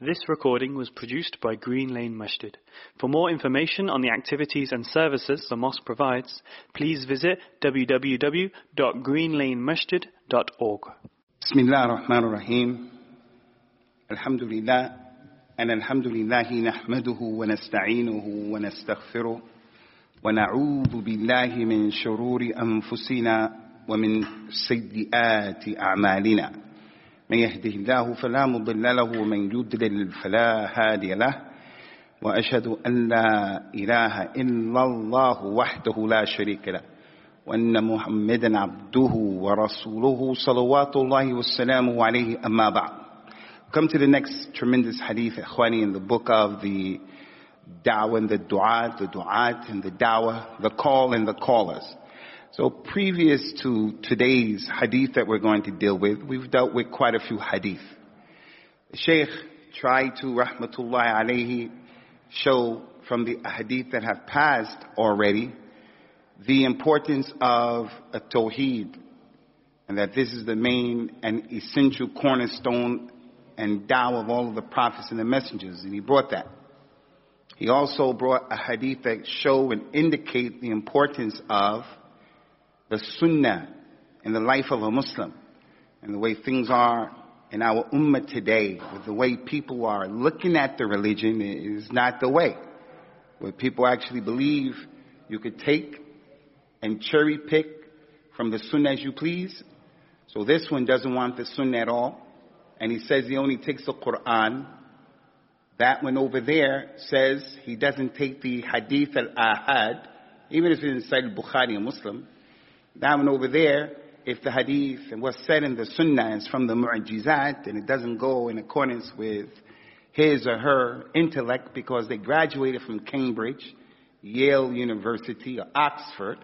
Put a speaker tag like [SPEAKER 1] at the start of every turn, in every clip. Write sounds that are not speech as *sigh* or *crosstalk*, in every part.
[SPEAKER 1] This recording was produced by Green Lane Masjid. For more information on the activities and services the mosque provides, please visit www.greenlanemasjid.org.
[SPEAKER 2] بسم الله الرحمن الرحيم الحمد لله أن الحمد لله نحمده ونستعينه ونستغفره ونعوذ بالله من شرور أنفسنا ومن سيئات أعمالنا من يهده الله فلا مضل له ومن يضلل فلا هادي له وأشهد أن لا إله إلا الله وحده لا شريك له وأن محمدا عبده ورسوله صلوات الله والسلام عليه أما بعد Come to the next tremendous hadith, Ikhwani, in the book of the da'wah and the du'at, the du'at and the da'wah, the call and the callers. So previous to today's hadith that we're going to deal with, we've dealt with quite a few hadith. The Shaykh tried to, rahmatullahi alayhi, show from the hadith that have passed already the importance of a tawheed and that this is the main and essential cornerstone and da'wah of all of the prophets and the messengers and he brought that. He also brought a hadith that show and indicate the importance of the sunnah in the life of a Muslim and the way things are in our ummah today, with the way people are looking at the religion is not the way. Where people actually believe you could take and cherry pick from the sunnah as you please. So this one doesn't want the sunnah at all. And he says he only takes the Quran. That one over there says he doesn't take the hadith al-ahad, even if it's inside Bukhari or Muslim. That one over there, if the hadith and what's said in the sunnah is from the mu'jizat and it doesn't go in accordance with his or her intellect because they graduated from Cambridge, Yale University or Oxford,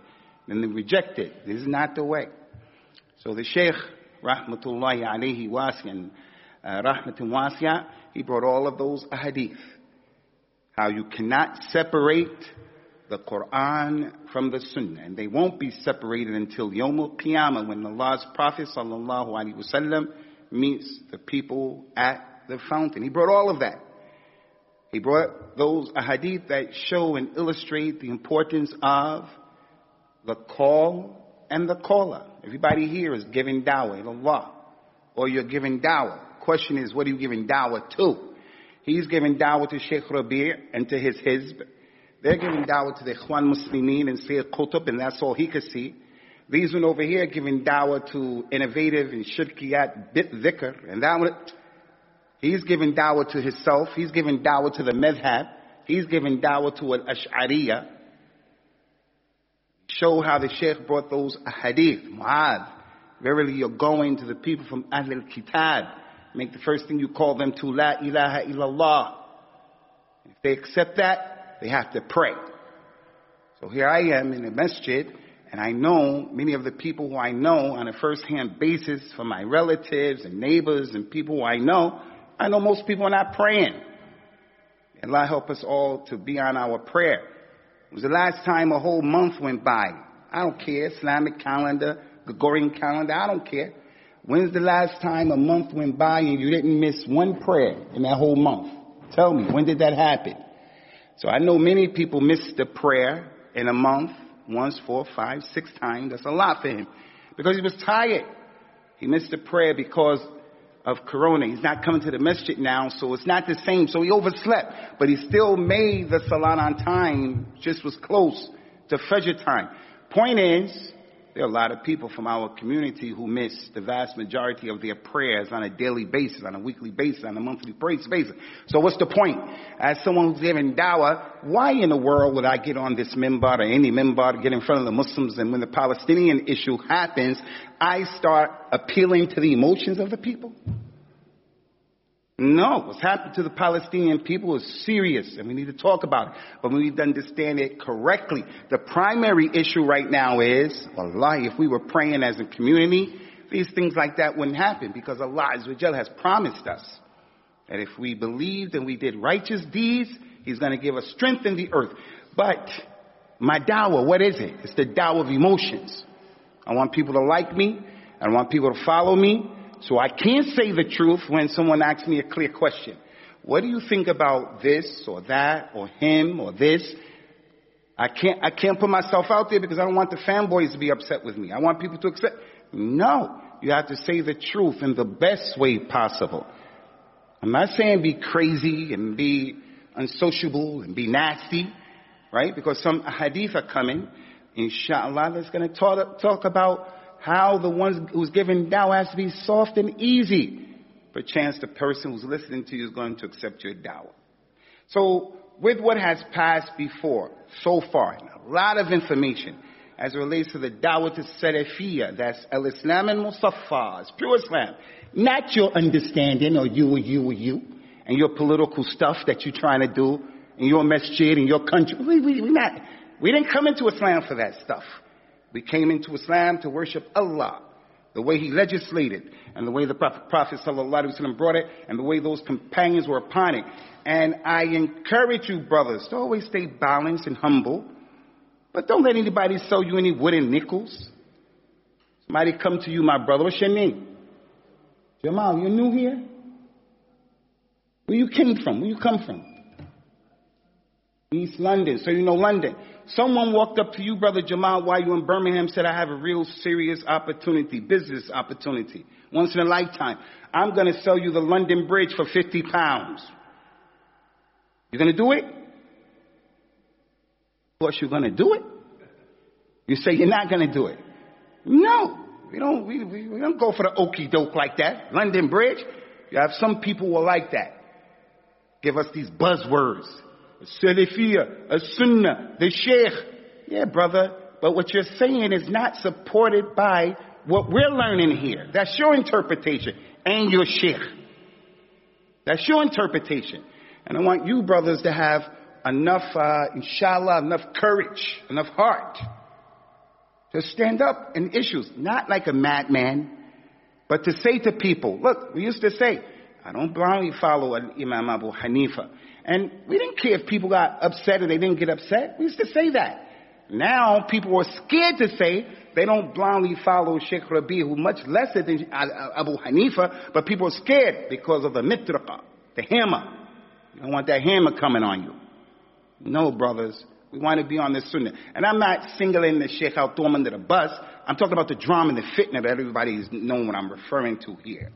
[SPEAKER 2] then they reject it. This is not the way. So the Shaykh, rahmatullahi alayhi wasiyan, uh, rahmatun wasiya, he brought all of those hadith. How you cannot separate the Quran from the Sunnah. And they won't be separated until Yom al Qiyamah when Allah's Prophet sallallahu alaihi wasallam meets the people at the fountain. He brought all of that. He brought those ahadith that show and illustrate the importance of the call and the caller. Everybody here is giving dawah to Allah. Or you're giving dawah. Question is, what are you giving dawah to? He's giving dawah to Sheikh Rabi' and to his hizb. They're giving dawah to the Ikhwan Muslimin and Sayyid Qutb, and that's all he could see. These one over here giving dawah to innovative and shirkiyat bit dhikr, and that one, he's giving dawah to himself, he's giving dawah to the madhab, he's giving dawah to an ash'ariyah. Show how the Sheikh brought those hadith. Mu'adh, verily you're going to the people from Ahl al-Kitab. Make the first thing you call them to La ilaha illallah. If they accept that, they have to pray. So here I am in the masjid, and I know many of the people who I know on a first-hand basis from my relatives and neighbors and people who I know, I know most people are not praying. Allah help us all to be on our prayer. It was the last time a whole month went by. I don't care. Islamic calendar, Gregorian calendar, I don't care. When's the last time a month went by and you didn't miss one prayer in that whole month? Tell me, when did that happen? So I know many people miss the prayer in a month, once, four, five, six times. That's a lot for him. Because he was tired. He missed the prayer because of Corona. He's not coming to the masjid now, so it's not the same. So he overslept. But he still made the salat on time, just was close to Fajr time. Point is, there are a lot of people from our community who miss the vast majority of their prayers on a daily basis, on a weekly basis, on a monthly basis. So what's the point? As someone who's giving dawah, why in the world would I get on this minbar or any minbar to get in front of the Muslims and when the Palestinian issue happens, I start appealing to the emotions of the people? No, what's happened to the Palestinian people is serious and we need to talk about it. But we need to understand it correctly. The primary issue right now is, Allah, if we were praying as a community, these things like that wouldn't happen because Allah Azza wa Jal has promised us that if we believed and we did righteous deeds, He's going to give us strength in the earth. But my dawah, what is it? It's the dawah of emotions. I want people to like me. I want people to follow me. So I can't say the truth when someone asks me a clear question. what do you think about this or that or him or this? I can't, I can't put myself out there because I don't want the fanboys to be upset with me. I want people to accept. No, you have to say the truth in the best way possible. I'm not saying be crazy and be unsociable and be nasty, right? Because some hadith are coming, inshallah, that's going to talk, talk about how the one who's giving dawah has to be soft and easy. Perchance the person who's listening to you is going to accept your dawah. So, with what has passed before, so far, a lot of information as it relates to the dawah to Salafiyya, that's al-Islam and Musaffas, pure Islam. Not your understanding or you or you or you and your political stuff that you're trying to do and your masjid, in your country. We, we, we, not, we didn't come into Islam for that stuff. We came into Islam to worship Allah, the way He legislated, and the way the Prophet, Prophet ﷺ brought it, and the way those companions were upon it. And I encourage you, brothers, to always stay balanced and humble, but don't let anybody sell you any wooden nickels. Somebody come to you, my brother, what's your name? Jamal, you're new here? Where you came from? Where you come from? East London. So you know London. Someone walked up to you, Brother Jamal, while you were in Birmingham, said, I have a real serious opportunity, business opportunity, once in a lifetime. I'm going to sell you the London Bridge for 50 pounds. You're going to do it? Of course you're going to do it. You say you're not going to do it. No. We don't, we, we, don't go for the okey doke like that. London Bridge. You have some people who are like that. Give us these buzzwords. Salafiyya, a sunnah, the sheikh. Yeah, brother, but what you're saying is not supported by what we're learning here. That's your interpretation and your sheikh. That's your interpretation. And I want you brothers to have enough, uh, inshallah, enough courage, enough heart to stand up in issues, not like a madman, but to say to people, look, we used to say, I don't blindly follow Imam Abu Hanifa. And we didn't care if people got upset or they didn't get upset. We used to say that. Now people are scared to say they don't blindly follow Sheikh Rabi, who much lesser than Abu Hanifa, but people are scared because of the mitraqa, the hammer. You don't want that hammer coming on you. No, brothers. We want to be on the sunnah. And I'm not singling the Sheikh out, throw him under the bus. I'm talking about the drama and the fitna that everybody's known what I'm referring to here.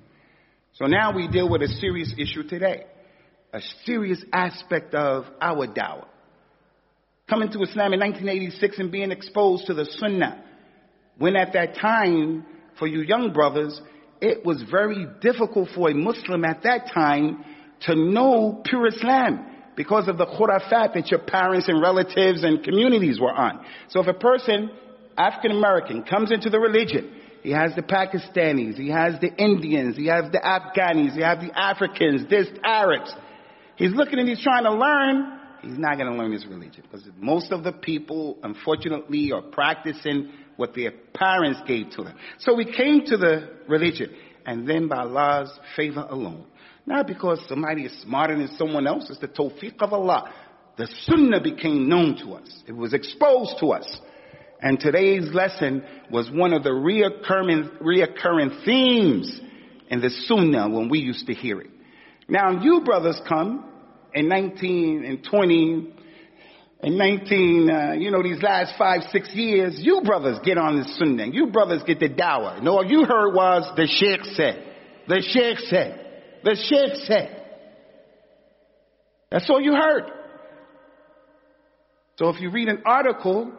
[SPEAKER 2] So now we deal with a serious issue today, a serious aspect of our dawah. Coming to Islam in 1986 and being exposed to the Sunnah, when at that time, for you young brothers, it was very difficult for a Muslim at that time to know pure Islam because of the khurafat that your parents and relatives and communities were on. So if a person, African American, comes into the religion he has the Pakistanis. He has the Indians. He has the Afghanis. He has the Africans, this, Arabs. He's looking and he's trying to learn. He's not going to learn his religion because most of the people, unfortunately, are practicing what their parents gave to them. So we came to the religion and then by Allah's favor alone. Not because somebody is smarter than someone else. It's the tawfiq of Allah. The sunnah became known to us. It was exposed to us. And today's lesson was one of the reoccurring, reoccurring themes in the Sunnah when we used to hear it. Now, you brothers come in 19 and 20 in 19, uh, you know, these last five, six years, you brothers get on the Sunnah. You brothers get the dawah. And all you heard was the Sheikh said. The Sheikh said. The Sheikh said. That's all you heard. So if you read an article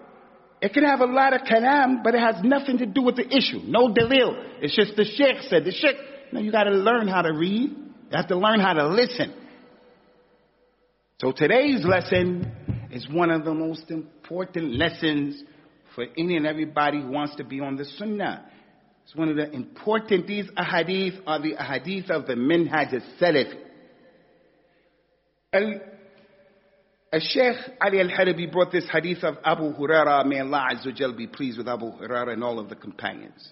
[SPEAKER 2] it can have a lot of kalam, but it has nothing to do with the issue. No dalil. It's just the sheikh said. The sheikh, no, you gotta learn how to read. You have to learn how to listen. So today's lesson is one of the most important lessons for any and everybody who wants to be on the sunnah. It's one of the important, these ahadith are the ahadith of the minhaj al-salaf. Sheikh Ali al-Halabi brought this hadith of Abu Huraira. May Allah Azza be pleased with Abu Huraira and all of the companions.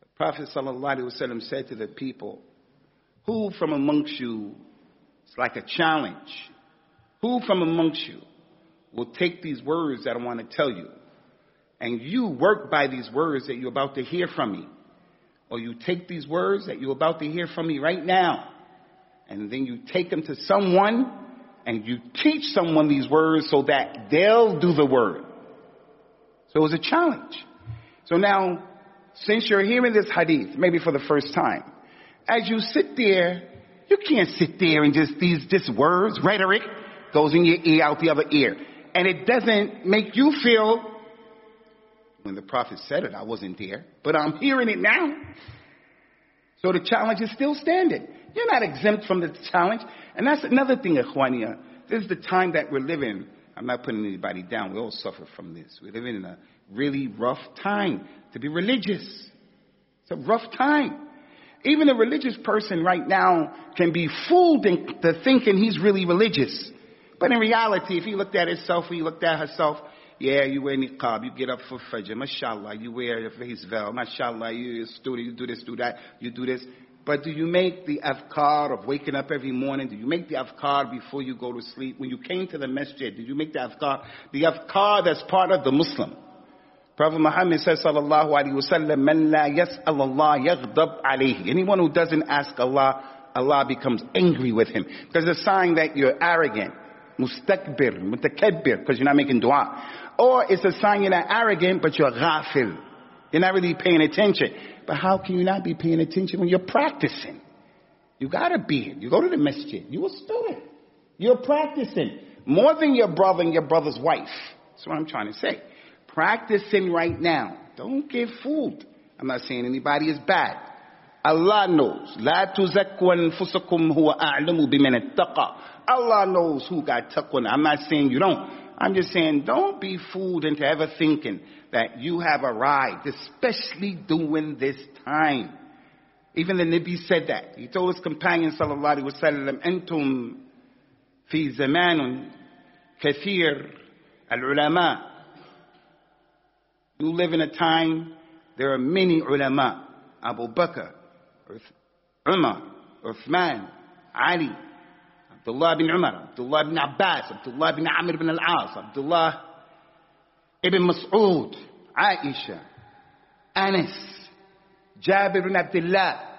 [SPEAKER 2] The Prophet ﷺ said to the people, who from amongst you, it's like a challenge, who from amongst you will take these words that I want to tell you and you work by these words that you're about to hear from me? Or you take these words that you're about to hear from me right now and then you take them to someone and you teach someone these words so that they'll do the word. So it was a challenge. So now, since you're hearing this hadith, maybe for the first time, as you sit there, you can't sit there and just these just words, rhetoric, goes in your ear, out the other ear. And it doesn't make you feel, when the Prophet said it, I wasn't there, but I'm hearing it now. So the challenge is still standing. You're not exempt from the challenge. And that's another thing, Ikhwania. This is the time that we're living. I'm not putting anybody down. We all suffer from this. We're living in a really rough time to be religious. It's a rough time. Even a religious person right now can be fooled into thinking he's really religious. But in reality, if he looked at himself he looked at herself, yeah, you wear niqab, you get up for fajr, mashallah, you wear your face veil, mashallah, you're a student, you do this, do that, you do this. But do you make the adhkar of waking up every morning? Do you make the adhkar before you go to sleep? When you came to the masjid, did you make the adhkar? The adhkar that's part of the Muslim. Prophet Muhammad says, sallallahu alayhi wasallam, man la yas'al Allah yaghdab alayhi. Anyone who doesn't ask Allah, Allah becomes angry with him. Because it's a sign that you're arrogant, mustakbir, mutakabbir, because you're not making dua. Or it's a sign you're not arrogant, but you're ghafil. You're not really paying attention. But how can you not be paying attention when you're practicing? You gotta be. You go to the masjid. You a student. You're practicing. More than your brother and your brother's wife. That's what I'm trying to say. Practicing right now. Don't get fooled. I'm not saying anybody is bad. Allah knows. لا tuzakku anfusakum هو أعلم بمن ittaqa. Allah knows who got taqwa. I'm not saying you don't. I'm just saying don't be fooled into ever thinking that you have arrived, especially during this time. Even the Nabi said that. He told his companion, sallallahu alaihi wasallam, "Entum fi zamanun kathir al-ulama." You live in a time there are many ulama. Abu Bakr, Umar, Uthman, Ali, Abdullah bin Umar, Abdullah bin Abbas, Abdullah bin Amr bin al-As, Abdullah ibn Mas'ud, Aisha, Anas, Jabir bin Abdullah,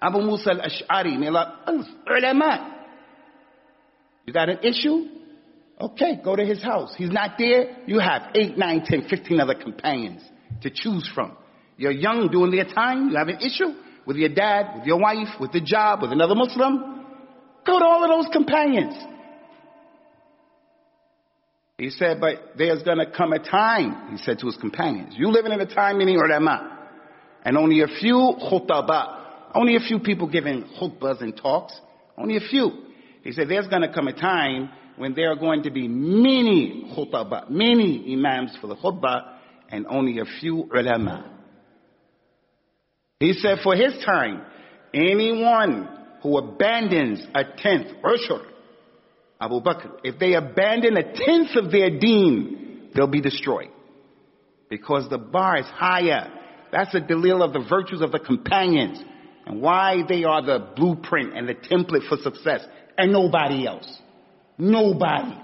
[SPEAKER 2] Abu Musa al-Ash'ari, ulama. You got an issue? Okay, go to his house. He's not there. You have 8, 9, 10, 15 other companions to choose from. You're young doing their time. You have an issue with your dad, with your wife, with the job, with another Muslim. Go to all of those companions. He said, but there's going to come a time, he said to his companions. You living in a time, meaning ulama, and only a few khutaba, only a few people giving khutbas and talks, only a few. He said, there's going to come a time when there are going to be many khutaba, many imams for the khutbah, and only a few ulama. He said, for his time, anyone who abandons a tenth, ushur, Abu Bakr, if they abandon a tenth of their deen, they'll be destroyed. Because the bar is higher. That's a dalil of the virtues of the companions and why they are the blueprint and the template for success and nobody else. Nobody.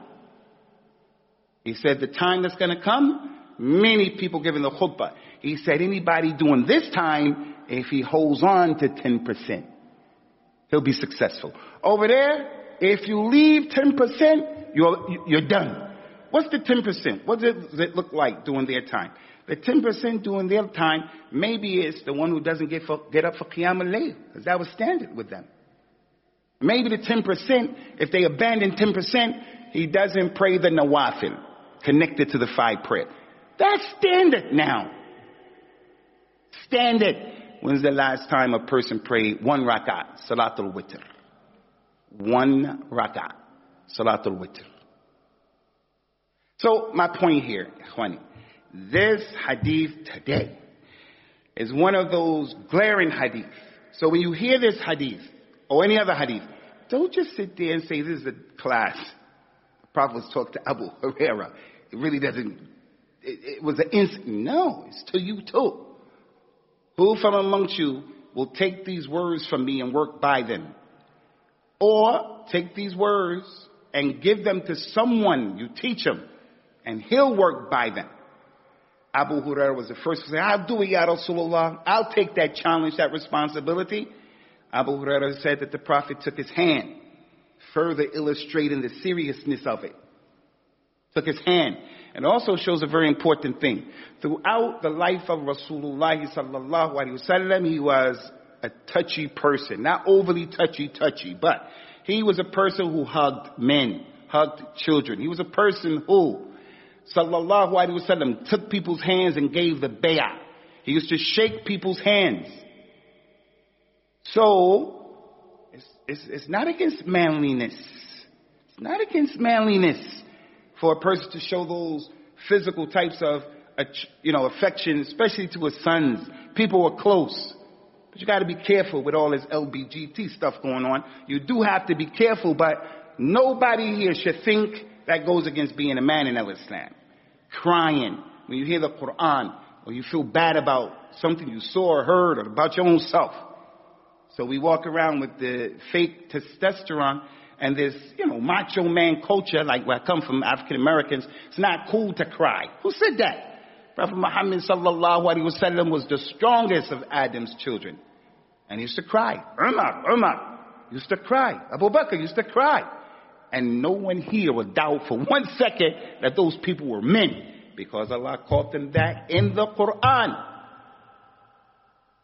[SPEAKER 2] He said the time that's going to come, many people giving the khutbah. He said anybody doing this time, if he holds on to 10%, he'll be successful. Over there, if you leave 10%, you're, you're done. What's the 10%? What does it look like during their time? The 10% during their time, maybe it's the one who doesn't get, for, get up for Qiyam al-Layl, because that was standard with them. Maybe the 10%, if they abandon 10%, he doesn't pray the nawafil, connected to the five prayer. That's standard now. Standard. When's the last time a person prayed one rakat, salatul witr? One rakat, salatul witr. So my point here, Ikhwani, this hadith today is one of those glaring hadith. So when you hear this hadith, or any other hadith, don't just sit there and say this is a class. The Prophet was talking to Abu Huraira. It really doesn't, it, it was an instant. No, it's to you too. Who from amongst you will take these words from me and work by them? Or take these words and give them to someone you teach him and he'll work by them. Abu Huraira was the first to say, I'll do it, Ya Rasulullah. I'll take that challenge, that responsibility. Abu Huraira said that the Prophet took his hand, further illustrating the seriousness of it. Took his hand. And also shows a very important thing. Throughout the life of Rasulullah sallallahu alaihi wasallam, he was a touchy person. Not overly touchy touchy, but he was a person who hugged men, hugged children. He was a person who, sallallahu alaihi wasallam, took people's hands and gave the bay'ah. He used to shake people's hands. So, it's, it's, it's not against manliness. It's not against manliness for a person to show those physical types of, uh, you know, affection, especially to his sons. People are close. But you gotta be careful with all this LBGT stuff going on. You do have to be careful, but nobody here should think that goes against being a man in Islam. Crying when you hear the Quran or you feel bad about something you saw or heard or about your own self. So we walk around with the fake testosterone and this, you know, macho man culture, like where I come from, African Americans. It's not cool to cry. Who said that? Prophet Muhammad sallallahu alaihi wasallam was the strongest of Adam's children. And he used to cry. Umar, Umar used to cry. Abu Bakr used to cry. And no one here would doubt for one second that those people were men. Because Allah called them that in the Quran.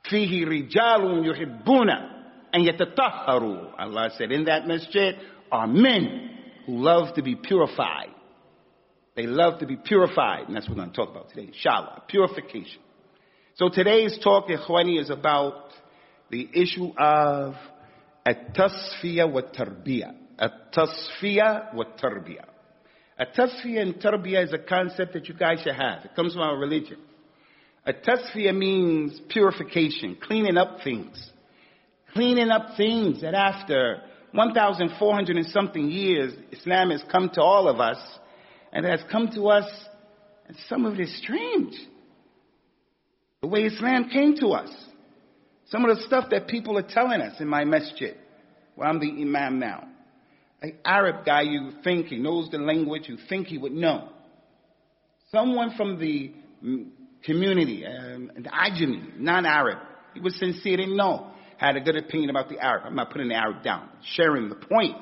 [SPEAKER 2] فيه رجال يحبون and yet the yatatahharu. Allah said, in that masjid are men who love to be purified. They love to be purified, and that's what we're going to talk about today, inshallah, purification. So today's talk, Ikhwani, is about the issue of at-tasfiya wa-tarbiya. At-tasfiya wa-tarbiya. At-tasfiya and tarbiya is a concept that you guys should have. It comes from our religion. At-tasfiya means purification, cleaning up things. Cleaning up things that after 1,400 and something years, Islam has come to all of us, and has come to us, and some of it is strange. The way Islam came to us. Some of the stuff that people are telling us in my masjid, where I'm the imam now. An Arab guy you think he knows the language, you think he would know. Someone from the mm, community, um, an Ajami, non-Arab, he was sincere, didn't know, had a good opinion about the Arab. I'm not putting the Arab down, sharing the point.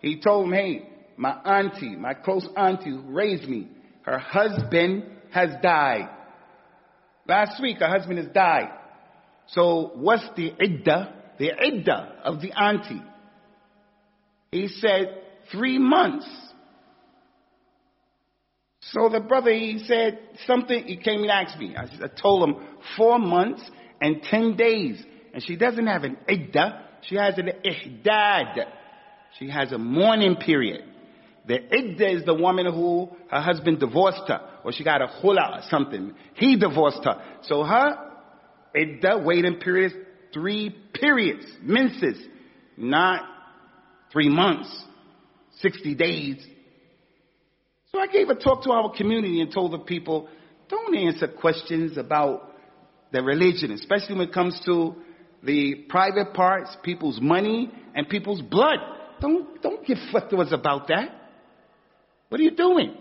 [SPEAKER 2] He told him, hey, my auntie, my close auntie who raised me, her husband has died. Last week, her husband has died. So what's the idda? The idda of the auntie. He said, three months. So the brother, he said something, he came and asked me. I, I told him four months and ten days. And she doesn't have an idda, she has an ihdad. She has a mourning period. The idda is the woman who her husband divorced her, or she got a khula or something. He divorced her. So her idda waiting period is three periods, menses, not three months, 60 days. So I gave a talk to our community and told the people, don't answer questions about the religion, especially when it comes to the private parts, people's money, and people's blood. Don't, don't give *laughs* fatwas about that. What are you doing?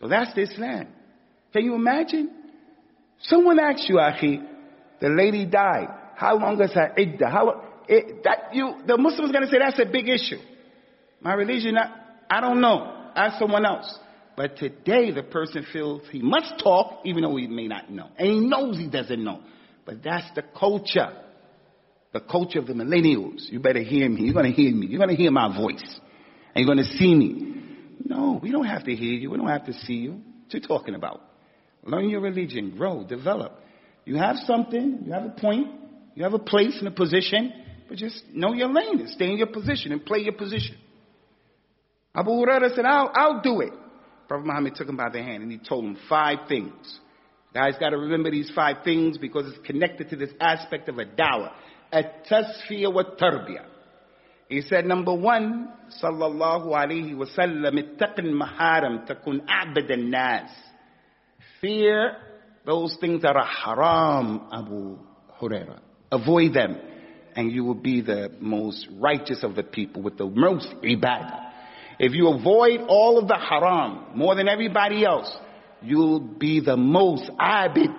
[SPEAKER 2] So that's the Islam. Can you imagine? Someone asks you, Akhi, the lady died. How long is her iddah? How, it, that you, the Muslim's gonna say that's a big issue. My religion, I, I don't know. Ask someone else. But today the person feels he must talk even though he may not know. And he knows he doesn't know. But that's the culture. The culture of the millennials. You better hear me. You're gonna hear me. You're gonna hear my voice. And you're gonna see me. No, we don't have to hear you. We don't have to see you. What you talking about? Learn your religion. Grow. Develop. You have something. You have a point. You have a place and a position. But just know your lane and stay in your position and play your position. Abu Huraira said, I'll, I'll do it. Prophet Muhammad took him by the hand and he told him five things. Guys got to remember these five things because it's connected to this aspect of a dawah. Wa tarbiyah. He said, number one, sallallahu alayhi wa sallam, ittaqin maharam takun a'bad nas Fear those things that are haram, Abu Huraira. Avoid them and you will be the most righteous of the people with the most ibadah. If you avoid all of the haram more than everybody else, you'll be the most abid,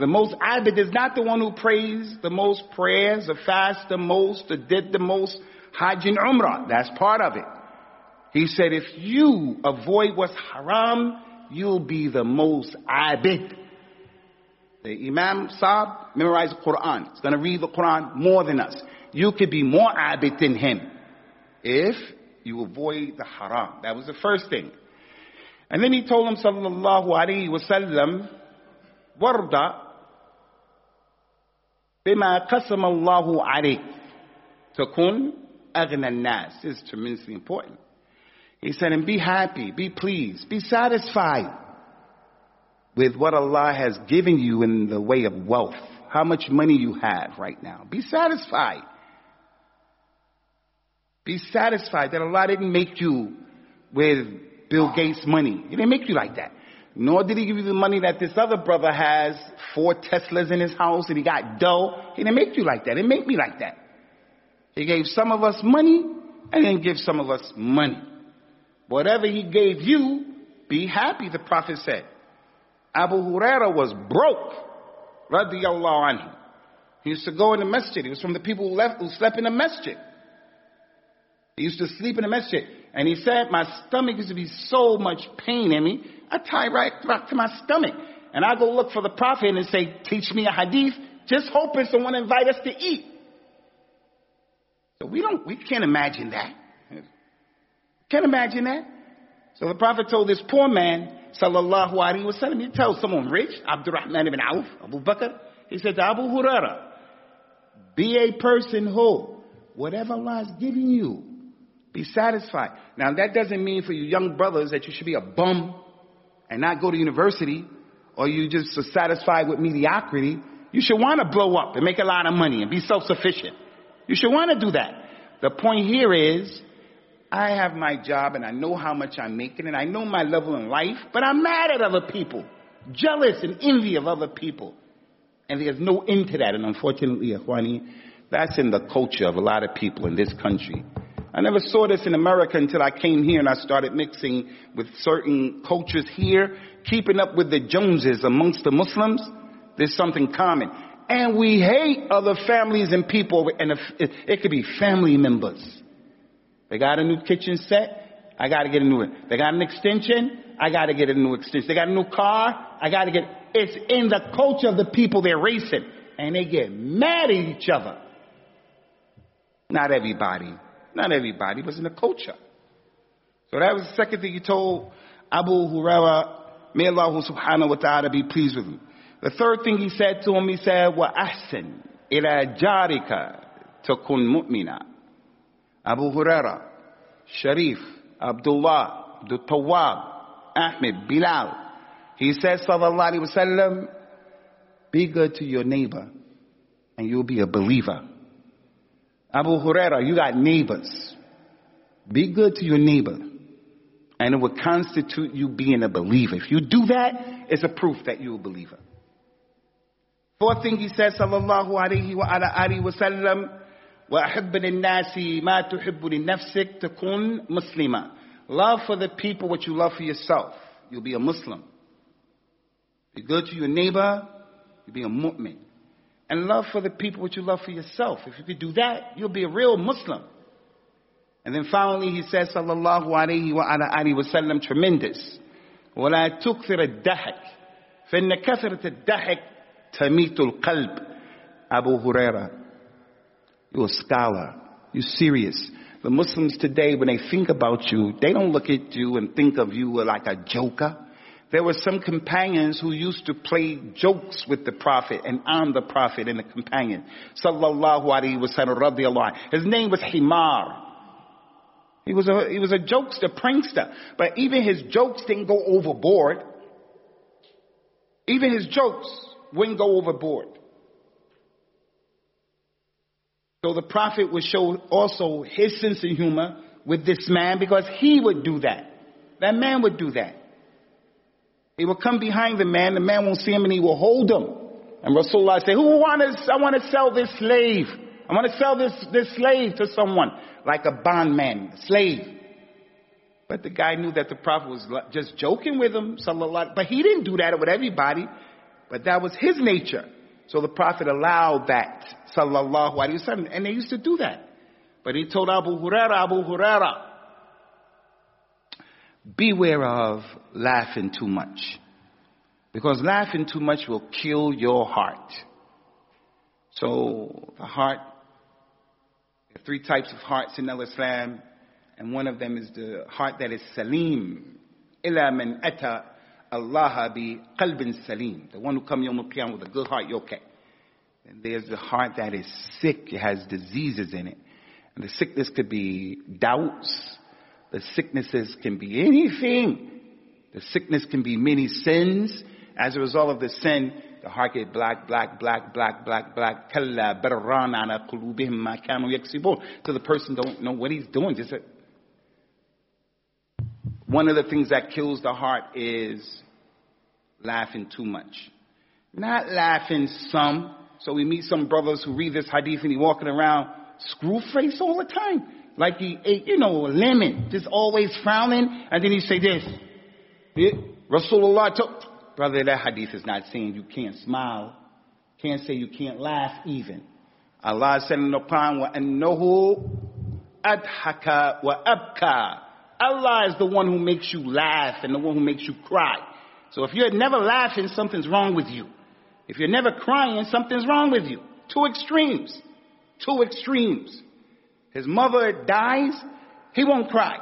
[SPEAKER 2] The most abid is not the one who prays the most prayers, the fast the most, the did the most, Hajj and Umrah. That's part of it. He said, if you avoid what's haram, you'll be the most abid. The Imam Saab memorized the Quran. He's going to read the Quran more than us. You could be more abid than him if you avoid the haram. That was the first thing. And then he told him, sallallahu alayhi wasallam, warda qasam Allahu alayk takun aghna nas. This is tremendously important. He said, and be happy, be pleased, be satisfied with what Allah has given you in the way of wealth. How much money you have right now. Be satisfied. Be satisfied that Allah didn't make you with Bill Gates' money. He didn't make you like that. Nor did he give you the money that this other brother has, four Teslas in his house and he got dough. He didn't make you like that. He didn't make me like that. He gave some of us money and then give some of us money. Whatever he gave you, be happy, the Prophet said. Abu Huraira was broke, radiallahu anhu. He used to go in the masjid. He was from the people who, left, who slept in the masjid. He used to sleep in the masjid. And he said, my stomach used to be so much pain in me, I tie right back to my stomach. And I go look for the Prophet and say, teach me a hadith, just hoping someone invite us to eat. So we don't, we can't imagine that. Can't imagine that. So the Prophet told this poor man, sallallahu alaihi wasallam, he tells someone rich, Abdurrahman ibn Auf, Abu Bakr, he said to Abu Huraira, be a person who, whatever Allah has given you, be satisfied. Now that doesn't mean for you young brothers that you should be a bum and not go to university or you just are satisfied with mediocrity. You should want to blow up and make a lot of money and be self-sufficient. You should want to do that. The point here is, I have my job and I know how much I'm making and I know my level in life, but I'm mad at other people, jealous and envy of other people. And there's no end to that. And unfortunately, Ikhwani, that's in the culture of a lot of people in this country. I never saw this in America until I came here and I started mixing with certain cultures here, keeping up with the Joneses amongst the Muslims. There's something common. And we hate other families and people, and it, could be family members. They got a new kitchen set, I gotta get a new one. They got an extension, I gotta get a new extension. They got a new car, I gotta get, it's in the culture of the people they're racing. And they get mad at each other. Not everybody. Not everybody, but in the culture. So that was the second thing he told Abu Huraira, may Allah subhanahu wa ta'ala be pleased with him. The third thing he said to him, he said, wa ahsin ila jarika takun mu'mina. Abu Huraira, Sharif, Abdullah, Abdul Ahmed, Bilal. He said, sallallahu alayhi wa sallam, be good to your neighbor and you'll be a believer. Abu Huraira, you got neighbors. Be good to your neighbor. And it will constitute you being a believer. If you do that, it's a proof that you're a believer. Fourth thing he said, sallallahu alayhi wa ala alihi wa sallam, وَأَحِبَّ لِلنَّاسِ مَا تُحِبُّ لِنَفْسِكَ تَكُونْ مُسْلِمًا Love for the people what you love for yourself. You'll be a Muslim. Be good to your neighbor, you'll be a mu'min and love for the people what you love for yourself. If you could do that, you'll be a real Muslim. And then finally he says, sallallahu alayhi wa ala alihi wa sallam, tremendous. ولا تكثر الضحك فإن كثرة الضحك تميت القلب Abu Huraira, you're a scholar, you're serious. The Muslims today, when they think about you, they don't look at you and think of you like a joker. There were some companions who used to play jokes with the Prophet and on the Prophet and the companion. Sallallahu alayhi wa His name was Himar. He was a, he was a jokester, prankster. But even his jokes didn't go overboard. Even his jokes wouldn't go overboard. So the Prophet would show also his sense of humor with this man because he would do that. That man would do that. He will come behind the man, the man won't see him and he will hold him. And Rasulullah said, who wants, I want to sell this slave. I want to sell this, this slave to someone like a bondman, slave. But the guy knew that the Prophet was just joking with him, sallallahu but he didn't do that with everybody. But that was his nature. So the Prophet allowed that, sallallahu alayhi wasallam, and they used to do that. But he told Abu Huraira, Abu Huraira, beware of laughing too much. Because laughing too much will kill your heart. So the heart, there are three types of hearts in Islam, and one of them is the heart that is salim. Ila man ata Allah bi qalbin salim. The one who comes yom al with a good heart, you're okay. And there's the heart that is sick, it has diseases in it. And the sickness could be doubts. The sicknesses can be anything. The sickness can be many sins. As a result of the sin, the heart get black, black, black, black, black, black. Kalla. So the person don't know what he's doing. Just a, one of the things that kills the heart is laughing too much. Not laughing some. So we meet some brothers who read this hadith and he walking around screw face all the time Like he ate, you know, a lemon, just always frowning, and then he say this. Yeah, Rasulullah told, brother, that hadith is not saying you can't smile, can't say you can't laugh even. Allah said in the Quran, وَأَنَّهُ أَدْحَكَ وَأَبْكَى Allah is the one who makes you laugh and the one who makes you cry. So if you're never laughing, something's wrong with you. If you're never crying, something's wrong with you. Two extremes. Two extremes. His mother dies, he won't cry.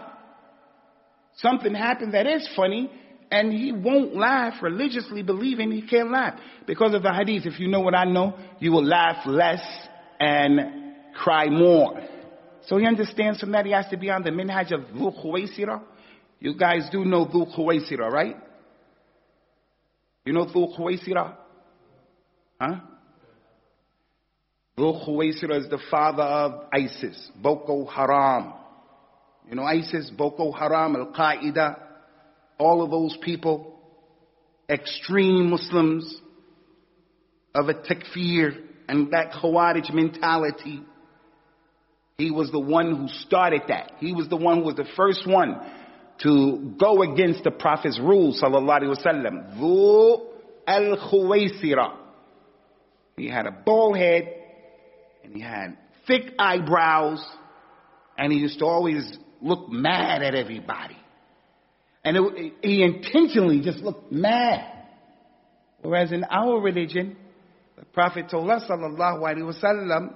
[SPEAKER 2] Something happened that is funny, and he won't laugh religiously, believing he can't laugh. Because of the hadith, if you know what I know, you will laugh less and cry more. So he understands from that he has to be on the minhaj of Dhul Khuwaisira. You guys do know Dhul Khuwaisira, right? You know Dhul Khuwaisira? Huh? Dhul Khuwaisira is the father of ISIS, Boko Haram. You know ISIS, Boko Haram, Al Qaeda, all of those people, extreme Muslims of a takfir and that Khawarij mentality. He was the one who started that. He was the one who was the first one to go against the Prophet's rules, sallallahu alaihi wasallam. Dhu al Khuwaisira. He had a bald head and he had thick eyebrows and he used to always look mad at everybody. And it, he intentionally just looked mad. Whereas in our religion, the Prophet told us, sallallahu alaihi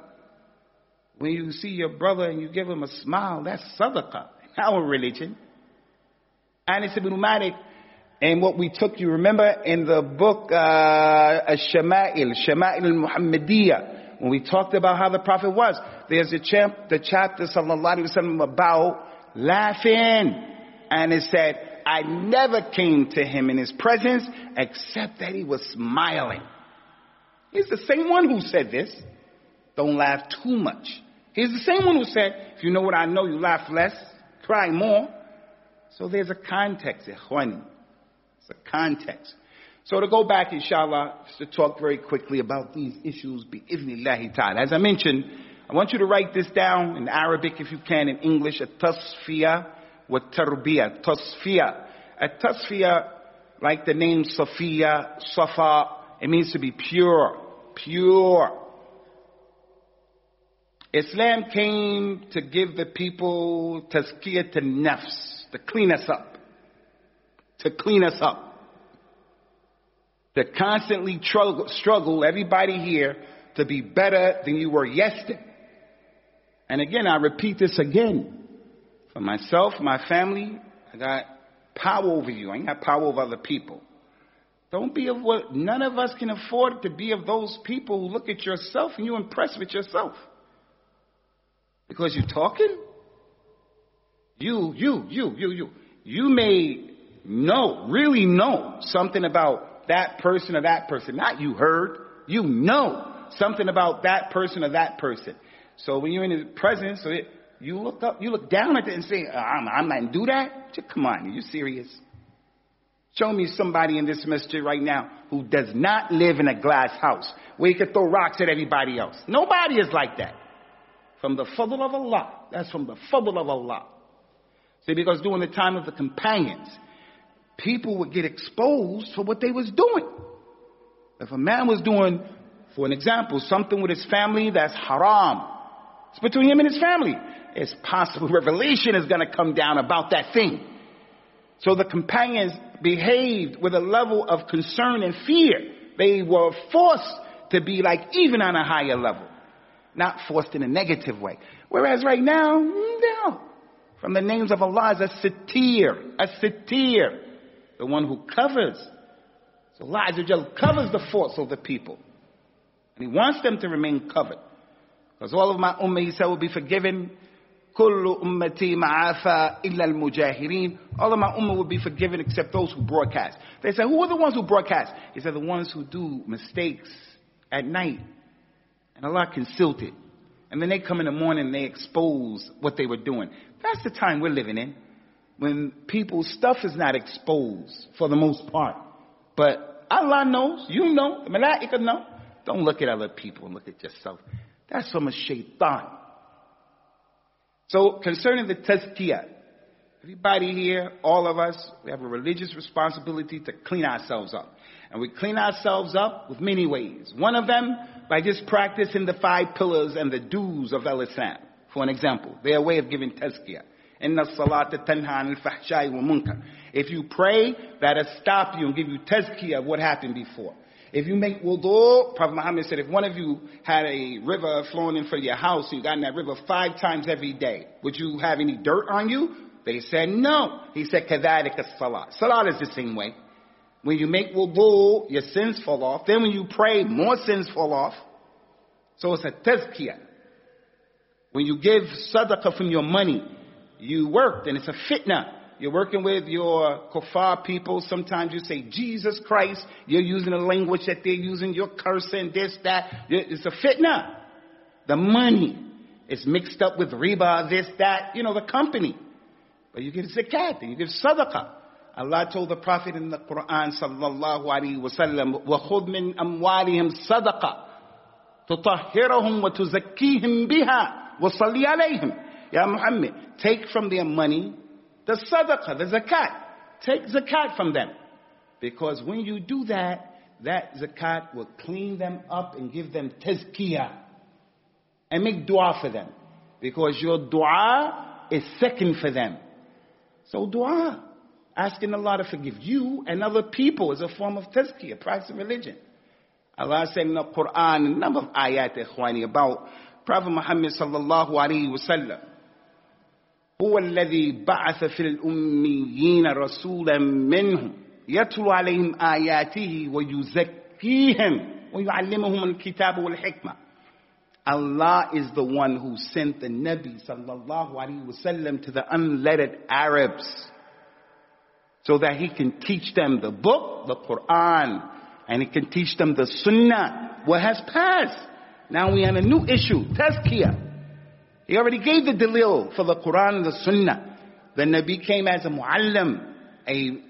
[SPEAKER 2] when you see your brother and you give him a smile, that's sadaqah in our religion. Anas ibn Malik, and what we took, you remember in the book, uh, Shama'il, Shama'il al-Muhammadiyah, when we talked about how the Prophet was, there's a chap, the chapter, sallallahu alaihi wasallam, about laughing. And it said, I never came to him in his presence except that he was smiling. He's the same one who said this. Don't laugh too much. He's the same one who said, if you know what I know, you laugh less, cry more. So there's a context, ikhwani. It's a context. So to go back, inshallah, to talk very quickly about these issues, ta'ala. As I mentioned, I want you to write this down in Arabic if you can, in English, a tasfiyah wa tarbiyah. Tasfiyah. A tasfiyah, like the name Safiya, Safa, it means to be pure, pure. Islam came to give the people tazkiyat nafs, to clean us up. To clean us up. To constantly struggle, everybody here to be better than you were yesterday. And again, I repeat this again. For myself, my family, I got power over you. I ain't got power over other people. Don't be of what none of us can afford to be of those people who look at yourself and you impress with yourself. Because you're talking? You, you, you, you, you. You may know, really know something about that person or that person. Not you heard. You know something about that person or that person. So when you're in his presence, so it, you look up, you look down at it and say, uh, I'm, I'm not going to do that? Come on, are you serious? Show me somebody in this masjid right now who does not live in a glass house where he could throw rocks at everybody else. Nobody is like that. From the fadl of Allah. That's from the fadl of Allah. See, because during the time of the companions, people would get exposed for what they was doing. If a man was doing, for an example, something with his family that's haram, it's between him and his family. It's possible *laughs* revelation is going to come down about that thing. So the companions behaved with a level of concern and fear. They were forced to be like even on a higher level, not forced in a negative way. Whereas right now, mm, no. From the names of Allah is a satir, a satir, the one who covers. So Allah Azza covers the faults of the people. And He wants them to remain covered. Because all of my ummah, He said, will be forgiven كل أمتي معافى إلا المجاهرين all of my ummah will be forgiven except those who broadcast they say who are the ones who broadcast he said the ones who do mistakes at night and Allah concealed it and then they come in the morning and they expose what they were doing that's the time we're living in when people's stuff is not exposed for the most part but Allah knows you know the malaika know don't look at other people and look at yourself that's from a shaitan so concerning the tazkiyah, everybody here, all of us, we have a religious responsibility to clean ourselves up. And we clean ourselves up with many ways. One of them, by just practicing the five pillars and the dues of Al-Islam. For an example, their way of giving tazkiyah. Inna salata tanha al-fahshai wa munkar. If you pray, that'll stop you and give you tazkiyah of what happened before. If you make wudu, Prophet Muhammad said, if one of you had a river flowing in front of your house and you got in that river five times every day, would you have any dirt on you? They said no. He said, كَذَلِكَ salat. Salat is the same way. When you make wudu, your sins fall off. Then when you pray, more sins fall off. So it's a tazkiyah. When you give sadaqah from your money, you worked and it's a fitna. You're working with your kuffar people. Sometimes you say Jesus Christ. You're using the language that they're using. You're cursing this, that. It's a fitna. The money is mixed up with riba, this, that. You know, the company. But you give zakat and you give sadaqah. Allah told the Prophet in the Quran sallallahu alaihi wasallam, وَخُذْ مِنْ أَمْوَالِهِمْ صَدَقَةً تُطَهِّرُهُمْ وَتُزَكِّيهِمْ بِهَا وَصَلِّ عَلَيْهِمْ Ya Muhammad, take from their money the sadaqah, the zakat. Take zakat from them. Because when you do that, that zakat will clean them up and give them tazkiyah. And make dua for them. Because your dua is second for them. So dua, asking Allah to forgive you and other people is a form of tazkiyah, practice of religion. Allah said in the Quran, a number of ayat, ikhwani, about Prophet Muhammad sallallahu alayhi wa sallam. هو الذي بعث في الأميين رسولا منهم يتلو عليهم آياته ويزكيهم ويعلمهم الكتاب والحكمة Allah is the one who sent the Nabi sallallahu alaihi wasallam to the unlettered Arabs so that he can teach them the book, the Quran, and he can teach them the Sunnah, what has passed. Now we have a new issue, Tazkiyah. He already gave the dalil for the Quran and the Sunnah. The Nabi came as a muallim, a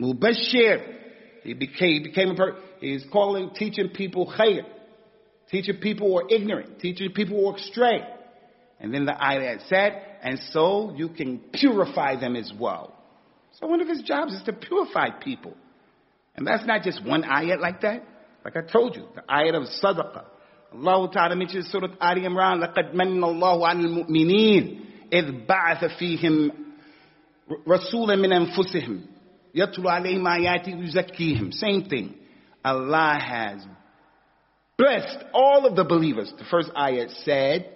[SPEAKER 2] mubashir. He became, became a person, he's calling, teaching people khair. Teaching people who are ignorant. Teaching people who are astray. And then the ayat said, and so you can purify them as well. So one of his jobs is to purify people. And that's not just one ayat like that. Like I told you, the ayat of sadaqah. الله تعالى mentions سورة آل عمران لقد من الله على المؤمنين إذ بعث فيهم رسولا من أنفسهم يتلو عليهم آياته ويزكيهم same thing Allah has blessed all of the believers the first ayat said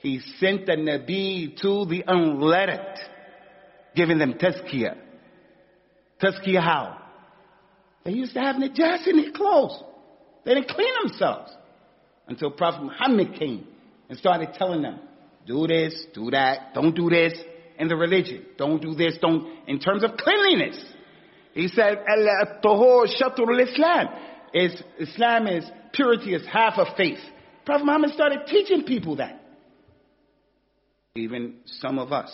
[SPEAKER 2] he sent the Nabi to the unlettered giving them tazkiyah tazkiyah how they used to have najas in their clothes they didn't clean themselves until Prophet Muhammad came and started telling them, do this, do that, don't do this in the religion. Don't do this, don't, in terms of cleanliness. He said, al-tahur islam is Islam is purity is half of faith. Prophet Muhammad started teaching people that. Even some of us,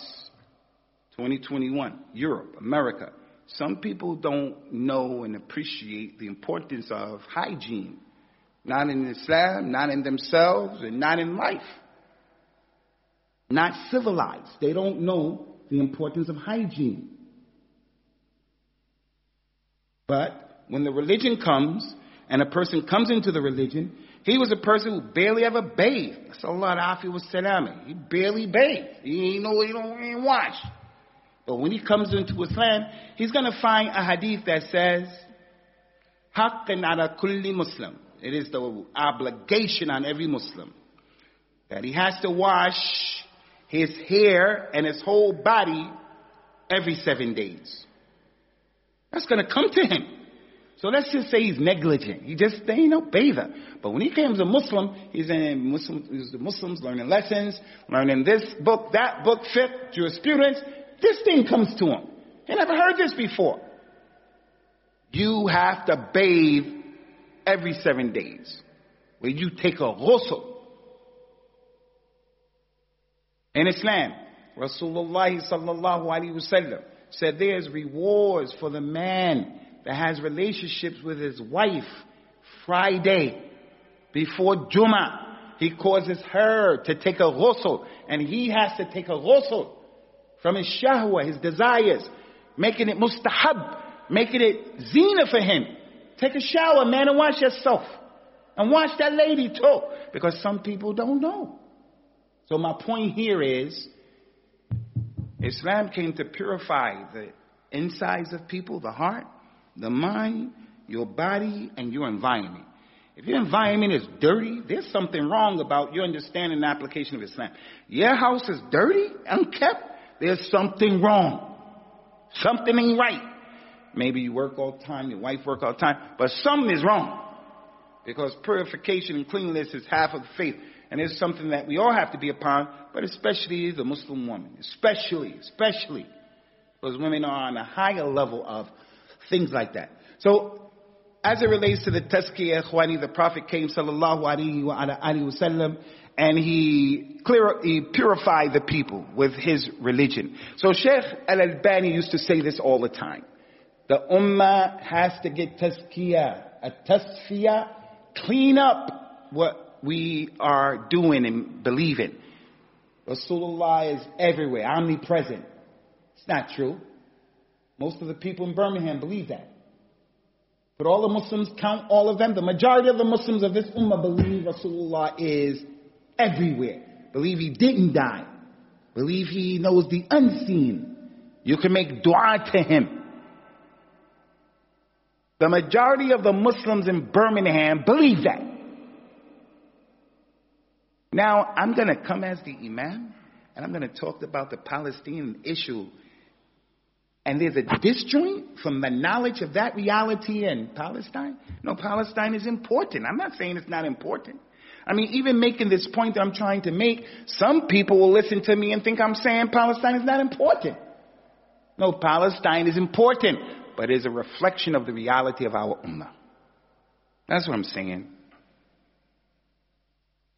[SPEAKER 2] 2021, Europe, America, some people don't know and appreciate the importance of hygiene not in Islam, not in themselves, and not in life. Not civilized. They don't know the importance of hygiene. But when the religion comes, and a person comes into the religion, he was a person who barely ever bathed. Sallallahu alaihi wasallam. He barely bathed. He ain't know, he don't even wash. But when he comes into Islam, he's going to find a hadith that says, Haqqan ala kulli Muslim. It is the obligation on every Muslim that he has to wash his hair and his whole body every seven days. That's going to come to him. So let's just say he's negligent. He just they ain't no bather. But when he becomes a Muslim, he's in Muslim, he's the Muslims learning lessons, learning this book, that book, fiqh, jurisprudence. This thing comes to him. He never heard this before. You have to bathe every seven days. Where you take a ghusl. In Islam, Rasulullah sallallahu alaihi wasallam said there's rewards for the man that has relationships with his wife Friday before Juma. He causes her to take a ghusl and he has to take a ghusl from his shahwa, his desires, making it mustahab, making it zina for him. Take a shower, man, and wash yourself. And wash that lady too. Because some people don't know. So my point here is, Islam came to purify the insides of people, the heart, the mind, your body, and your environment. If your environment is dirty, there's something wrong about your understanding and application of Islam. Your house is dirty, unkept, there's something wrong. Something ain't right. Maybe you work all the time, your wife work all the time, but something is wrong. Because purification and cleanliness is half of the faith. And it's something that we all have to be upon, but especially the Muslim woman. Especially, especially. Because women are on a higher level of things like that. So, as it relates to the tazkiyah, Khwani, the Prophet came, sallallahu alayhi wa sallam, and he, clear, he purified the people with his religion. So Sheikh Al-Albani used to say this all the time. The ummah has to get tazkiyah, a tasfiyah, clean up what we are doing and believing. Rasulullah is everywhere, omnipresent. It's not true. Most of the people in Birmingham believe that. But all the Muslims count all of them. The majority of the Muslims of this ummah believe Rasulullah is everywhere. Believe he didn't die. Believe he knows the unseen. You can make dua to him. The majority of the Muslims in Birmingham believe that. Now, I'm going to come as the Imam and I'm going to talk about the Palestinian issue. And there's a disjoint from the knowledge of that reality in Palestine. No, Palestine is important. I'm not saying it's not important. I mean, even making this point that I'm trying to make, some people will listen to me and think I'm saying Palestine is not important. No, Palestine is important, but is a reflection of the reality of our ummah. That's what I'm saying.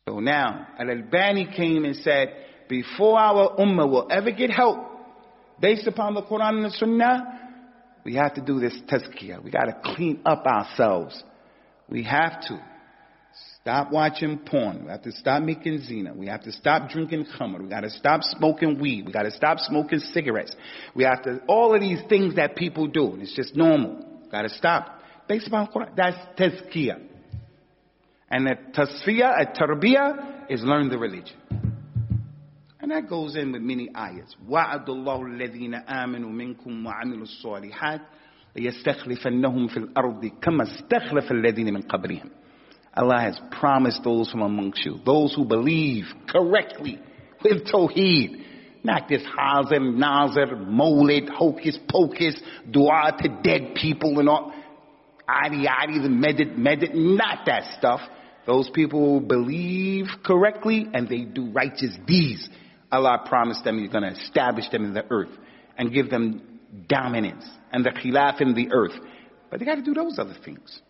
[SPEAKER 2] So now, Al-Albani came and said, before our ummah will ever get help based upon the Quran and the Sunnah, we have to do this tazkiyah. We got to clean up ourselves. We have to Stop watching porn. We have to stop making zina. We have to stop drinking khamr. We got to stop smoking weed. We got to stop smoking cigarettes. We have to, all of these things that people do. It's just normal. Got to stop. Based upon Quran, that's tazkiyah. And the tasfiyah, a tarbiyah, is learn the religion. And that goes in with many ayats. وَعَدُ اللَّهُ الَّذِينَ آمَنُوا مِنْكُمْ وَعَمِلُوا الصَّالِحَاتِ لَيَسْتَخْلِفَنَّهُمْ فِي الْأَرْضِ كَمَا اسْتَخْلَفَ الَّذِينَ مِنْ قَبْلِهِمْ Allah has promised those from amongst you, those who believe correctly with Tawheed, not this Hazar, Nazar, Molid, hocus pocus, dua to dead people and all, adi adi, the medit, medit, not that stuff. Those people who believe correctly and they do righteous deeds. Allah promised them He's going to establish them in the earth and give them dominance and the khilaf in the earth. But they got to do those other things.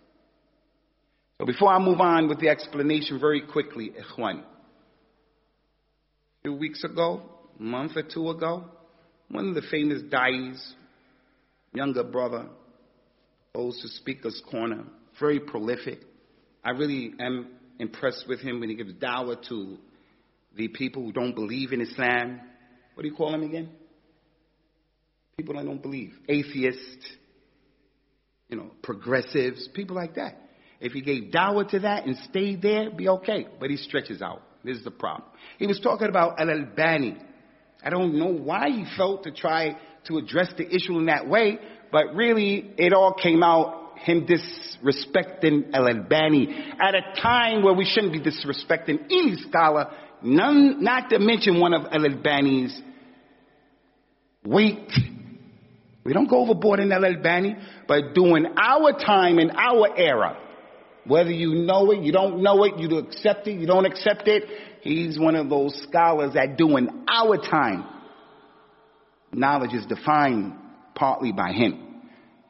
[SPEAKER 2] So before I move on with the explanation very quickly, Ikhwan. A few weeks ago, a month or two ago, one of the famous dais, younger brother, goes to Speaker's Corner, very prolific. I really am impressed with him when he gives dawah to the people who don't believe in Islam. What do you call them again? People that don't believe. Atheists, you know, progressives, people like that. If he gave dawah to that and stayed there, be okay. But he stretches out. This is the problem. He was talking about Al-Albani. I don't know why he felt to try to address the issue in that way, but really it all came out him disrespecting Al-Albani at a time where we shouldn't be disrespecting any scholar, none, not to mention one of Al-Albani's weight. We don't go overboard in Al-Albani, but during our time in our era, whether you know it, you don't know it, you accept it, you don't accept it, he's one of those scholars that during our time, knowledge is defined partly by him.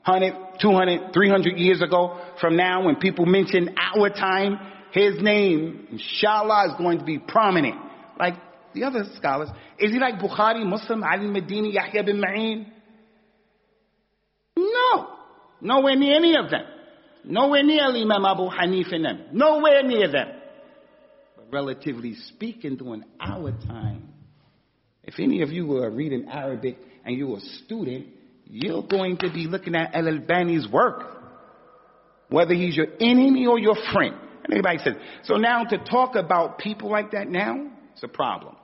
[SPEAKER 2] 100, 200, 300 years ago from now, when people mention our time, his name, inshallah, is going to be prominent. Like the other scholars. Is he like Bukhari, Muslim, Ali Medini, Yahya bin Ma'in? No. Nowhere near any of them. Nowhere near Imam Abu Hanif and them. Nowhere near them. But relatively speaking, during our time, if any of you were reading Arabic and you were a student, you're going to be looking at Al Albani's work. Whether he's your enemy or your friend. And everybody says, so now to talk about people like that now, it's a problem.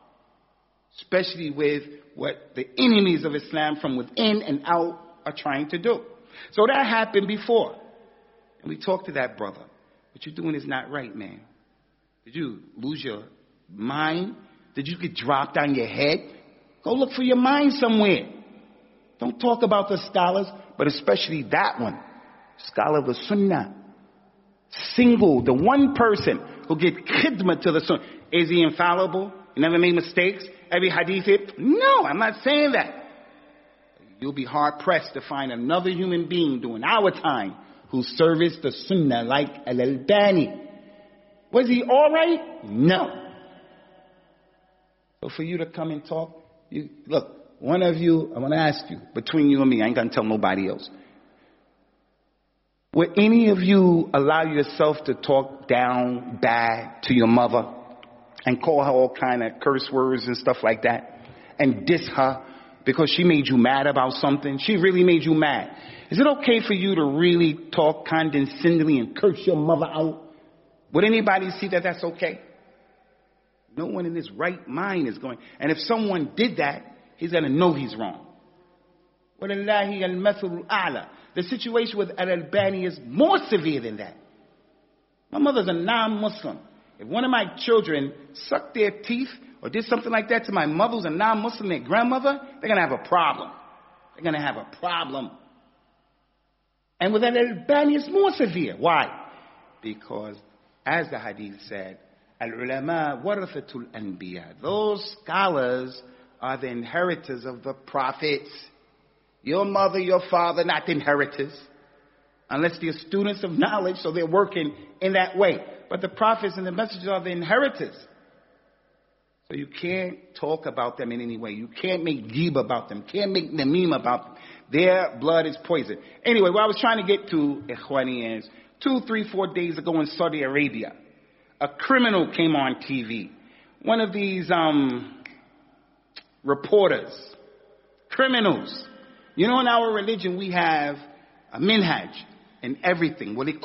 [SPEAKER 2] Especially with what the enemies of Islam from within and out are trying to do. So that happened before. And we talked to that brother. What you're doing is not right, man. Did you lose your mind? Did you get dropped on your head? Go look for your mind somewhere. Don't talk about the scholars, but especially that one. Scholar of the Sunnah. Single, the one person who get khidmah to the Sunnah. Is he infallible? He never made mistakes? Every hadith? It? No, I'm not saying that. You'll be hard pressed to find another human being during our time who service the Sunnah like Al Albani. Was he alright? No. So for you to come and talk, you look, one of you, I want to ask you, between you and me, I ain't gonna tell nobody else. Would any of you allow yourself to talk down bad to your mother and call her all kind of curse words and stuff like that and diss her because she made you mad about something? She really made you mad. Is it okay for you to really talk condescendingly and curse your mother out? Would anybody see that that's okay? No one in his right mind is going. And if someone did that, he's going to know he's wrong. The situation with Al-Albani is more severe than that. My mother's a non-Muslim. If one of my children sucked their teeth or did something like that to my mother who's a non-Muslim, their grandmother, they're going to have a problem. They're going to have a problem. And with Al-Albani, it's more severe. Why? Because, as the hadith said, Al-ulama warathatul anbiya. Those scholars are the inheritors of the prophets. Your mother, your father, not the inheritors. Unless they're students of knowledge, so they're working in that way. But the prophets and the messengers are the inheritors. So you can't talk about them in any way. You can't make gib about them. Can't make namim about them. Their blood is poison. Anyway, what I was trying to get to, Ikhwani, is two, three, four days ago in Saudi Arabia, a criminal came on TV. One of these um, reporters, criminals. You know, in our religion, we have a minhaj in everything. You got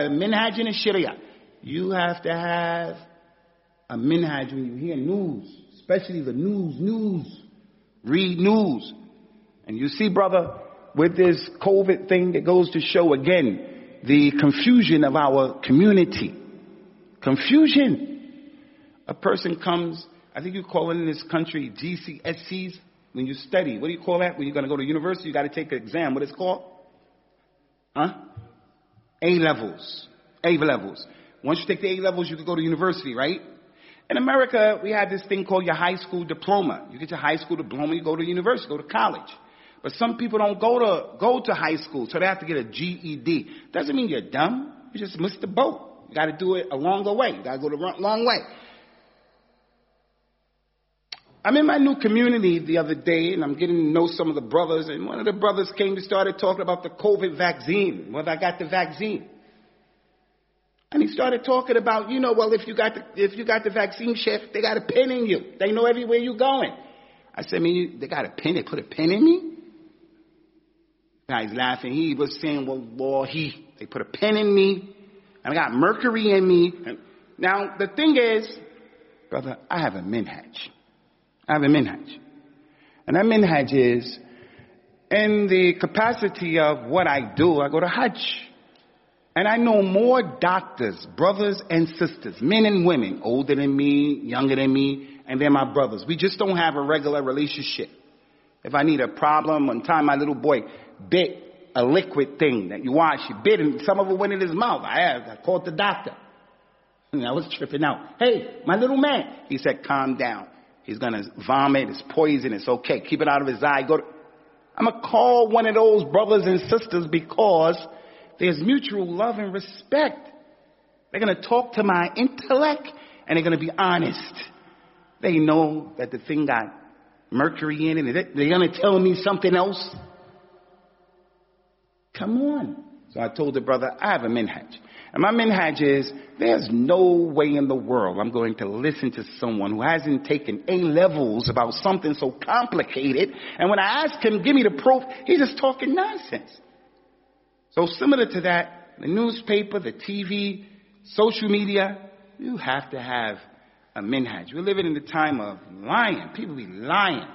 [SPEAKER 2] a minhaj in a sharia. You have to have a minhaj when you hear news, especially the news, news. Read news. And you see, brother, with this COVID thing it goes to show again the confusion of our community. Confusion. A person comes, I think you call it in this country GCSEs, when you study. What do you call that? When you're going to go to university, you got to take an exam. What is called? Huh? A levels. A levels. Once you take the A levels, you can go to university, right? In America, we have this thing called your high school diploma. You get your high school diploma, you go to university, go to college. But some people don't go to go to high school, so they have to get a GED. Doesn't mean you're dumb. You just missed the boat. You got to do it a longer way. You got to go the long way. I'm in my new community the other day, and I'm getting to know some of the brothers. And one of the brothers came and started talking about the COVID vaccine, whether I got the vaccine. And he started talking about, you know, well, if you got the, if you got the vaccine, chef, they got a pin in you. They know everywhere you're going. I said, I mean, they got a pin. They put a pin in me. He's laughing. He was saying, well, Lord, he, they put a pin in me, and I got mercury in me. And now, the thing is, brother, I have a minhaj. I have a minhaj. And that minhaj is, in the capacity of what I do, I go to Hajj. And I know more doctors, brothers and sisters, men and women, older than me, younger than me, and they're my brothers. We just don't have a regular relationship. If I need a problem, one time my little boy bit a liquid thing that you wash, he bit and some of it went in his mouth. I, I called the doctor. And I was tripping out. Hey, my little man. He said, calm down. He's gonna vomit. It's poison. It's okay. Keep it out of his eye. Go to, I'm gonna call one of those brothers and sisters because there's mutual love and respect. They're gonna talk to my intellect and they're gonna be honest. They know that the thing got mercury in it. They're gonna tell me something else. Come on. So I told the brother, I have a minhaj. And my minhaj is, there's no way in the world I'm going to listen to someone who hasn't taken A levels about something so complicated. And when I ask him, give me the proof, he's just talking nonsense. So similar to that, the newspaper, the TV, social media, you have to have a minhaj. We're living in the time of lying. People be lying.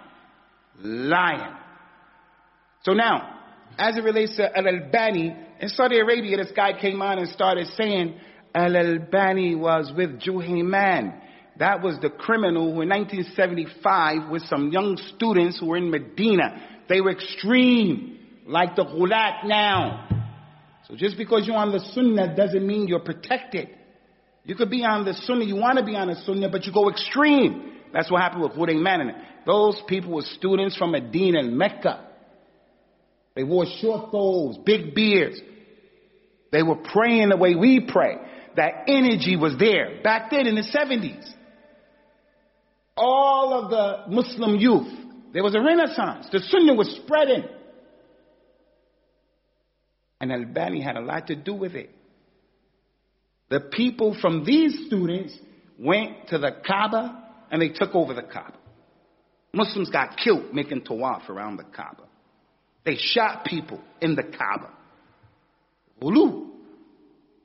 [SPEAKER 2] Lying. So now, as it relates to Al-Albani, in Saudi Arabia, this guy came on and started saying Al-Albani was with Juhayman. That was the criminal who in 1975 with some young students who were in Medina. They were extreme, like the Ghulat now. So just because you're on the Sunnah doesn't mean you're protected. You could be on the Sunnah, you want to be on the Sunnah, but you go extreme. That's what happened with Juhayman. Those people were students from Medina and Mecca. They wore short clothes, big beards. They were praying the way we pray. That energy was there back then in the 70s. All of the Muslim youth, there was a renaissance. The Sunnah was spreading. And Albani had a lot to do with it. The people from these students went to the Kaaba and they took over the Kaaba. Muslims got killed making tawaf around the Kaaba. They shot people in the Kaaba. Ghulu.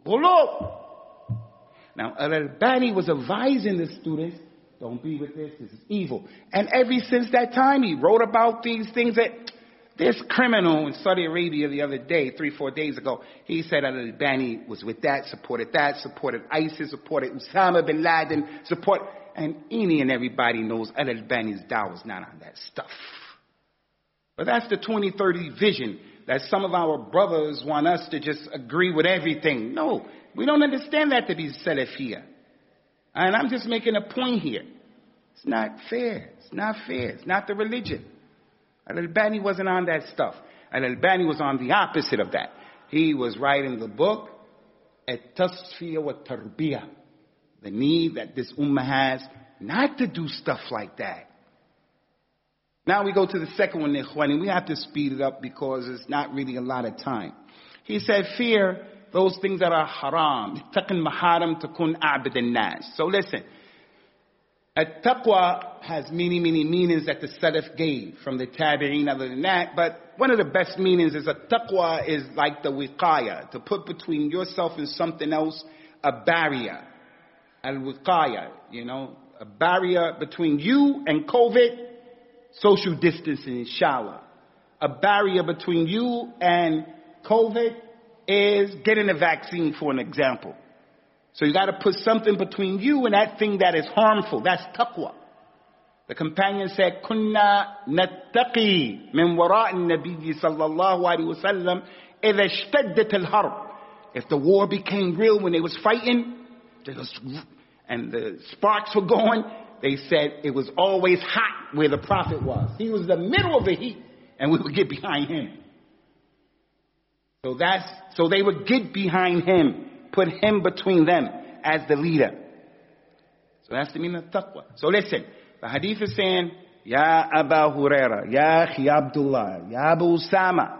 [SPEAKER 2] Ghulu. Now, Al-Albani was advising the students, don't be with this, this is evil. And ever since that time, he wrote about these things that this criminal in Saudi Arabia the other day, three, four days ago, he said Al-Albani was with that, supported that, supported ISIS, supported Osama bin Laden, support, and any and everybody knows Al-Albani's dawah is not on that stuff. But that's the 2030 vision that some of our brothers want us to just agree with everything. No, we don't understand that to be Salafiyah. And I'm just making a point here. It's not fair. It's not fair. It's not the religion. Al-Albani wasn't on that stuff. Al-Albani was on the opposite of that. He was writing the book, At-Tasfiyah wa Tarbiyah. The need that this ummah has not to do stuff like that. Now we go to the second one, Ikhwani. We have to speed it up because it's not really a lot of time. He said, fear those things that are haram. So listen. At-taqwa has many, many meanings that the Salaf gave from the tabi'een other than that. But one of the best meanings is a taqwa is like the wiqaya, to put between yourself and something else a barrier. Al-wiqaya, you know, a barrier between you and COVID social distancing, inshallah. A barrier between you and COVID is getting a vaccine, for an example. So you got to put something between you and that thing that is harmful. That's taqwa. The companion said, "Kunna nattaqi min wara'i nabiyyi sallallahu alaihi wasallam idha al-harb." If the war became real when they was fighting, and the sparks were going, they said it was always hot where the prophet was. He was the middle of the heat, and we would get behind him. So that's so they would get behind him, put him between them as the leader. So that's the meaning of taqwa. So listen, the hadith is saying, Ya Abu Huraira, Ya Khi Abdullah, Ya Abu Usama.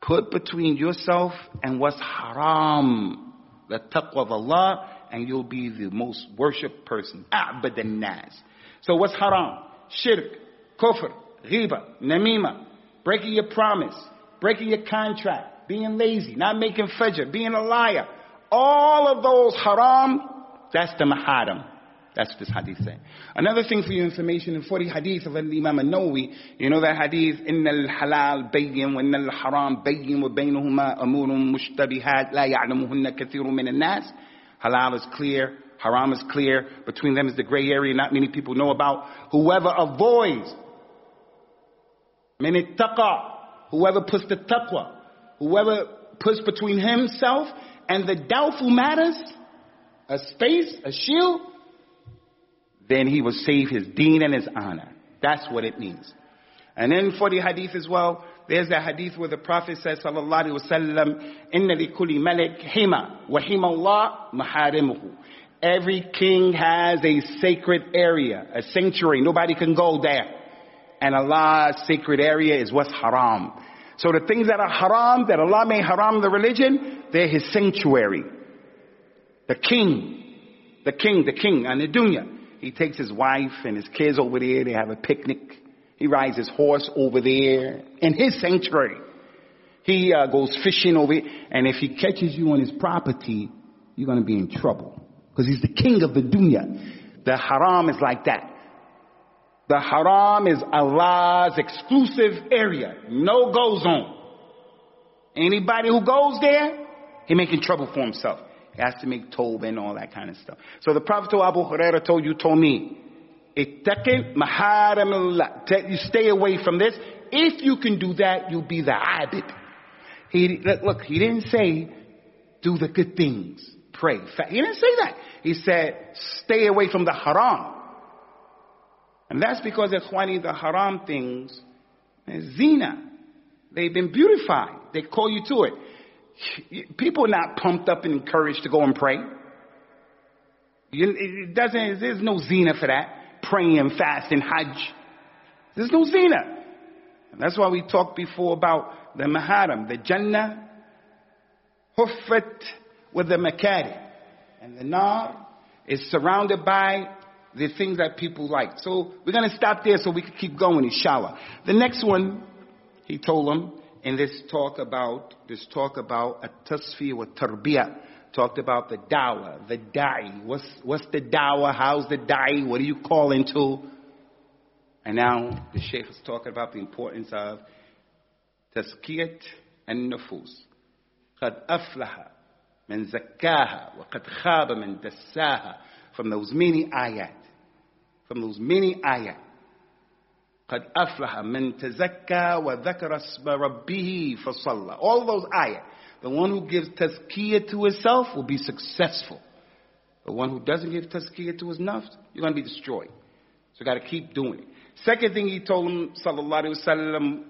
[SPEAKER 2] Put between yourself and what's haram, the taqwa of Allah, and you'll be the most worshipped person. A'bad nas. So what's haram? Shirk, kufr, ghiba, namima, breaking your promise, breaking your contract, being lazy, not making fajr, being a liar. All of those haram, that's the maharam. That's what this hadith saying. Another thing for your information, in 40 hadith of Imam al-Nawawi, you know that hadith, إِنَّ الْحَلَالِ بَيِّن وَإِنَّ الْحَرَامِ بَيِّن وَبَيْنُهُمَا أَمُورٌ مُشْتَبِهَاتٌ لَا يَعْلَمُهُنَّ كَثِيرٌ مِنَ النَّاسِ Halal is clear, haram is clear, between them is the gray area not many people know about. Whoever avoids, min ittaqa, whoever puts the taqwa, whoever puts between himself and the doubtful matters, a space, a shield, then he will save his deen and his honor. That's what it means. And then for the hadith as well, there's a hadith where the Prophet says, sallallahu alaihi wasallam, inna li kulli hima, wa hima Allah maharimuhu. Every king has a sacred area, a sanctuary. Nobody can go there. And Allah's sacred area is what's haram. So the things that are haram, that Allah made haram the religion, they're his sanctuary. The king, the king, the king, and the dunya. He takes his wife and his kids over there. They have a picnic. He rides his horse over there in his sanctuary. He uh, goes fishing over it. And if he catches you on his property, you're going to be in trouble. Because he's the king of the dunya. The haram is like that. The haram is Allah's exclusive area. No go zone. Anybody who goes there, he making trouble for himself. He has to make tawbah and all that kind of stuff. So the Prophet told Abu Huraira told you, told me, ittaqi maharamillah. You stay away from this. If you can do that, you'll be the abid. He, look, he didn't say, do the good things. Pray. He didn't say that. He said, stay away from the haram. And that's because, Ikhwani, the haram things, eh, zina. They've been beautified. They call you to it. People are not pumped up and encouraged to go and pray. It doesn't, there's no zina for that. Praying, fasting, hajj. There's no zina. And that's why we talked before about the maharam, the jannah, huffat with the makari. And the nar is surrounded by the things that people like. So we're going to stop there so we can keep going, inshallah. The next one, he told them, in this talk about this talk about a tasfiyah with tarbiyah talked about the dawah, the da'i. What's what's the dawah? How's the da'i? What do you call into? And now the Sheikh is talking about the importance of tazkiyat and nufus. قد أفلح من زكاها وقد خاب من دساها from those many ayat from those many ayat قد أفلح من تزكى وذكر اسم ربه فصلى. All those ayat. The one who gives tazkiyah to himself will be successful. The one who doesn't give tazkiyah to his nafs, you're going to be destroyed. So you got to keep doing it. Second thing he told him, sallallahu alaihi wasallam,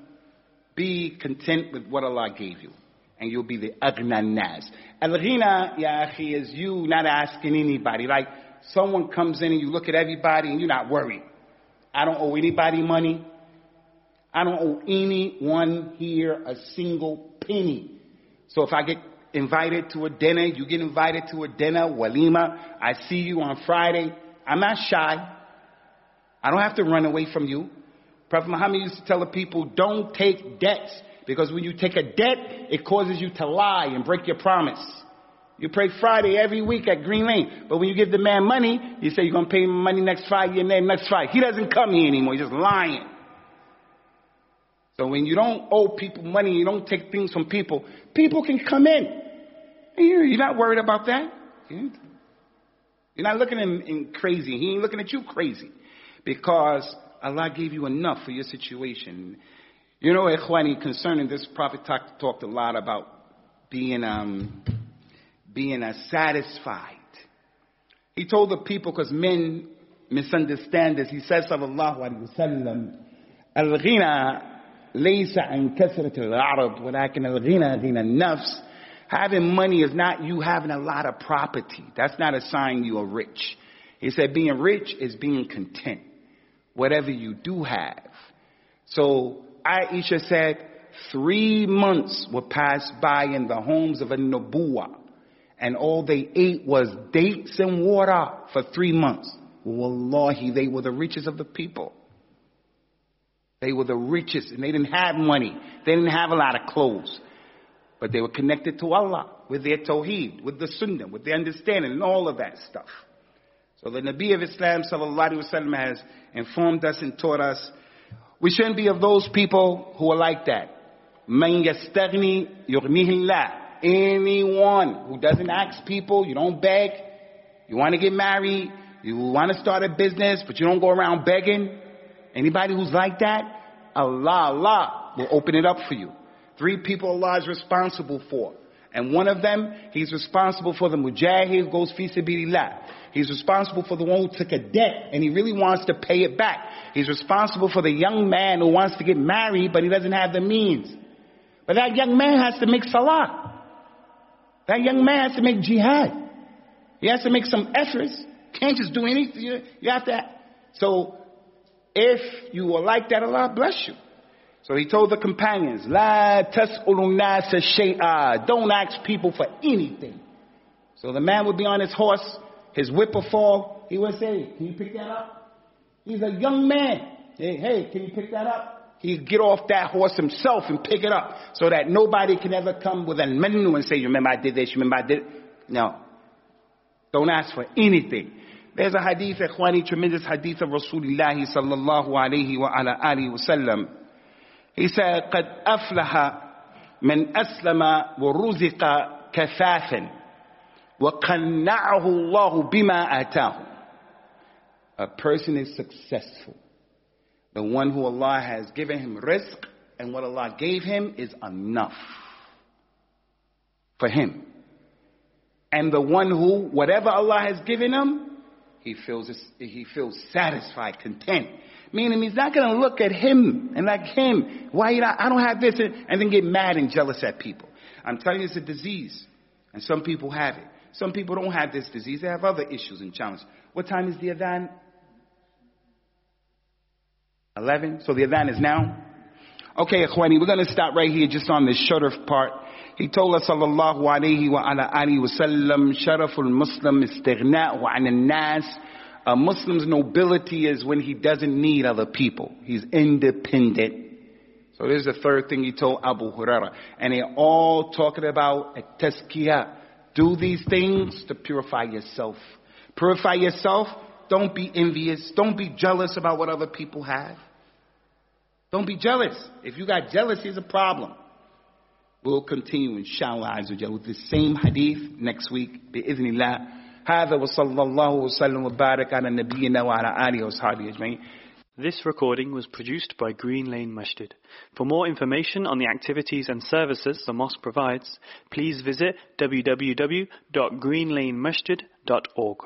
[SPEAKER 2] be content with what Allah gave you. And you'll be the agna nas. Al-ghina, ya akhi, is you not asking anybody. Like someone comes in and you look at everybody and you're not worried. I don't owe anybody money. I don't owe anyone here a single penny. So if I get invited to a dinner, you get invited to a dinner, walima, I see you on Friday, I'm not shy. I don't have to run away from you. Prophet Muhammad used to tell the people, don't take debts because when you take a debt, it causes you to lie and break your promise. You pray Friday every week at Green Lane. But when you give the man money, you say you're going to pay him money next Friday and then next Friday. He doesn't come here anymore. He's just lying. So when you don't owe people money, you don't take things from people, people can come in. You're not worried about that. You're not looking at him crazy. He ain't looking at you crazy. Because Allah gave you enough for your situation. You know, Ikhwani, concerning this, Prophet talked, talked a lot about being, um, being satisfied. He told the people, because men misunderstand this, he says, sallallahu alayhi wasallam, al-ghina laysa an kasrat al-arab, walakin al-ghina ghina nafs. Having money is not you having a lot of property. That's not a sign you are rich. He said being rich is being content, whatever you do have. So Aisha said, three months were passed by in the homes of a Nubuwa, and all they ate was dates and water for three months. Wallahi, they were the richest of the people. They were the richest and they didn't have money. They didn't have a lot of clothes. But they were connected to Allah with their tawheed, with the sunnah, with their understanding and all of that stuff. So the Nabi of Islam wasallam has informed us and taught us we shouldn't be of those people who are like that. Man yastaghni yughnihillah. Anyone who doesn't ask people, you don't beg, you want to get married, you want to start a business, but you don't go around begging. Anybody who's like that, Allah, Allah will open it up for you. Three people Allah is responsible for. And one of them, he's responsible for the mujahid who goes fi sabilillah. He's responsible for the one who took a debt and he really wants to pay it back. He's responsible for the young man who wants to get married but he doesn't have the means. But that young man has to make salah. That young man has to make jihad. He has to make some efforts. Can't just do anything. You have to. So if you are like that, Allah bless you. So he told the companions, La tas'ulun nasa shay'a. Don't ask people for anything. So the man would be on his horse, his whip will fall. He would say, can you pick that up? He's a young man. Hey, hey, can you pick that up? He'd get off that horse himself and pick it up so that nobody can ever come with a menu and say, you remember I did this, you remember I did it. No. Don't ask for anything. There's a hadith, ikhwani, tremendous hadith of Rasulullah sallallahu alayhi wa ala alihi wa sallam. He said, قد أفلح من أسلم ورزق كفافا وقنعه الله بما آتاه. A person is successful. the one who Allah has given him rizq and what Allah gave him is enough for him. And the one who, whatever Allah has given him, he feels, he feels satisfied, content. Meaning he's not going to look at him and like him. Why you not, I don't have this and, then get mad and jealous at people. I'm telling you it's a disease. And some people have it. Some people don't have this disease. They have other issues and challenges. What time is the adhan? 11. So the adhan is now. Okay, Ikhwani, we're going to stop right here just on the shorter part. He told us sallallahu alayhi wa ala alihi wa sallam, sharaful muslim istighna'u an nas a Muslim's nobility is when he doesn't need other people. He's independent. So this is the third thing he told Abu Huraira. And they're all talking about a tazkiyah. Do these things to purify yourself. Purify yourself. Don't be envious. Don't be jealous about what other people have. Don't be jealous. If you got jealousy, it's a problem. We'll continue, inshallah, with the same hadith next week. Bi'idhnillah. هذا وصلى الله وسلم وبارك على نبينا وعلى آله وصحبه أجمعين
[SPEAKER 1] This recording was produced by Green Lane Masjid. For more information on the activities and services the mosque provides, please visit www.greenlanemasjid.org.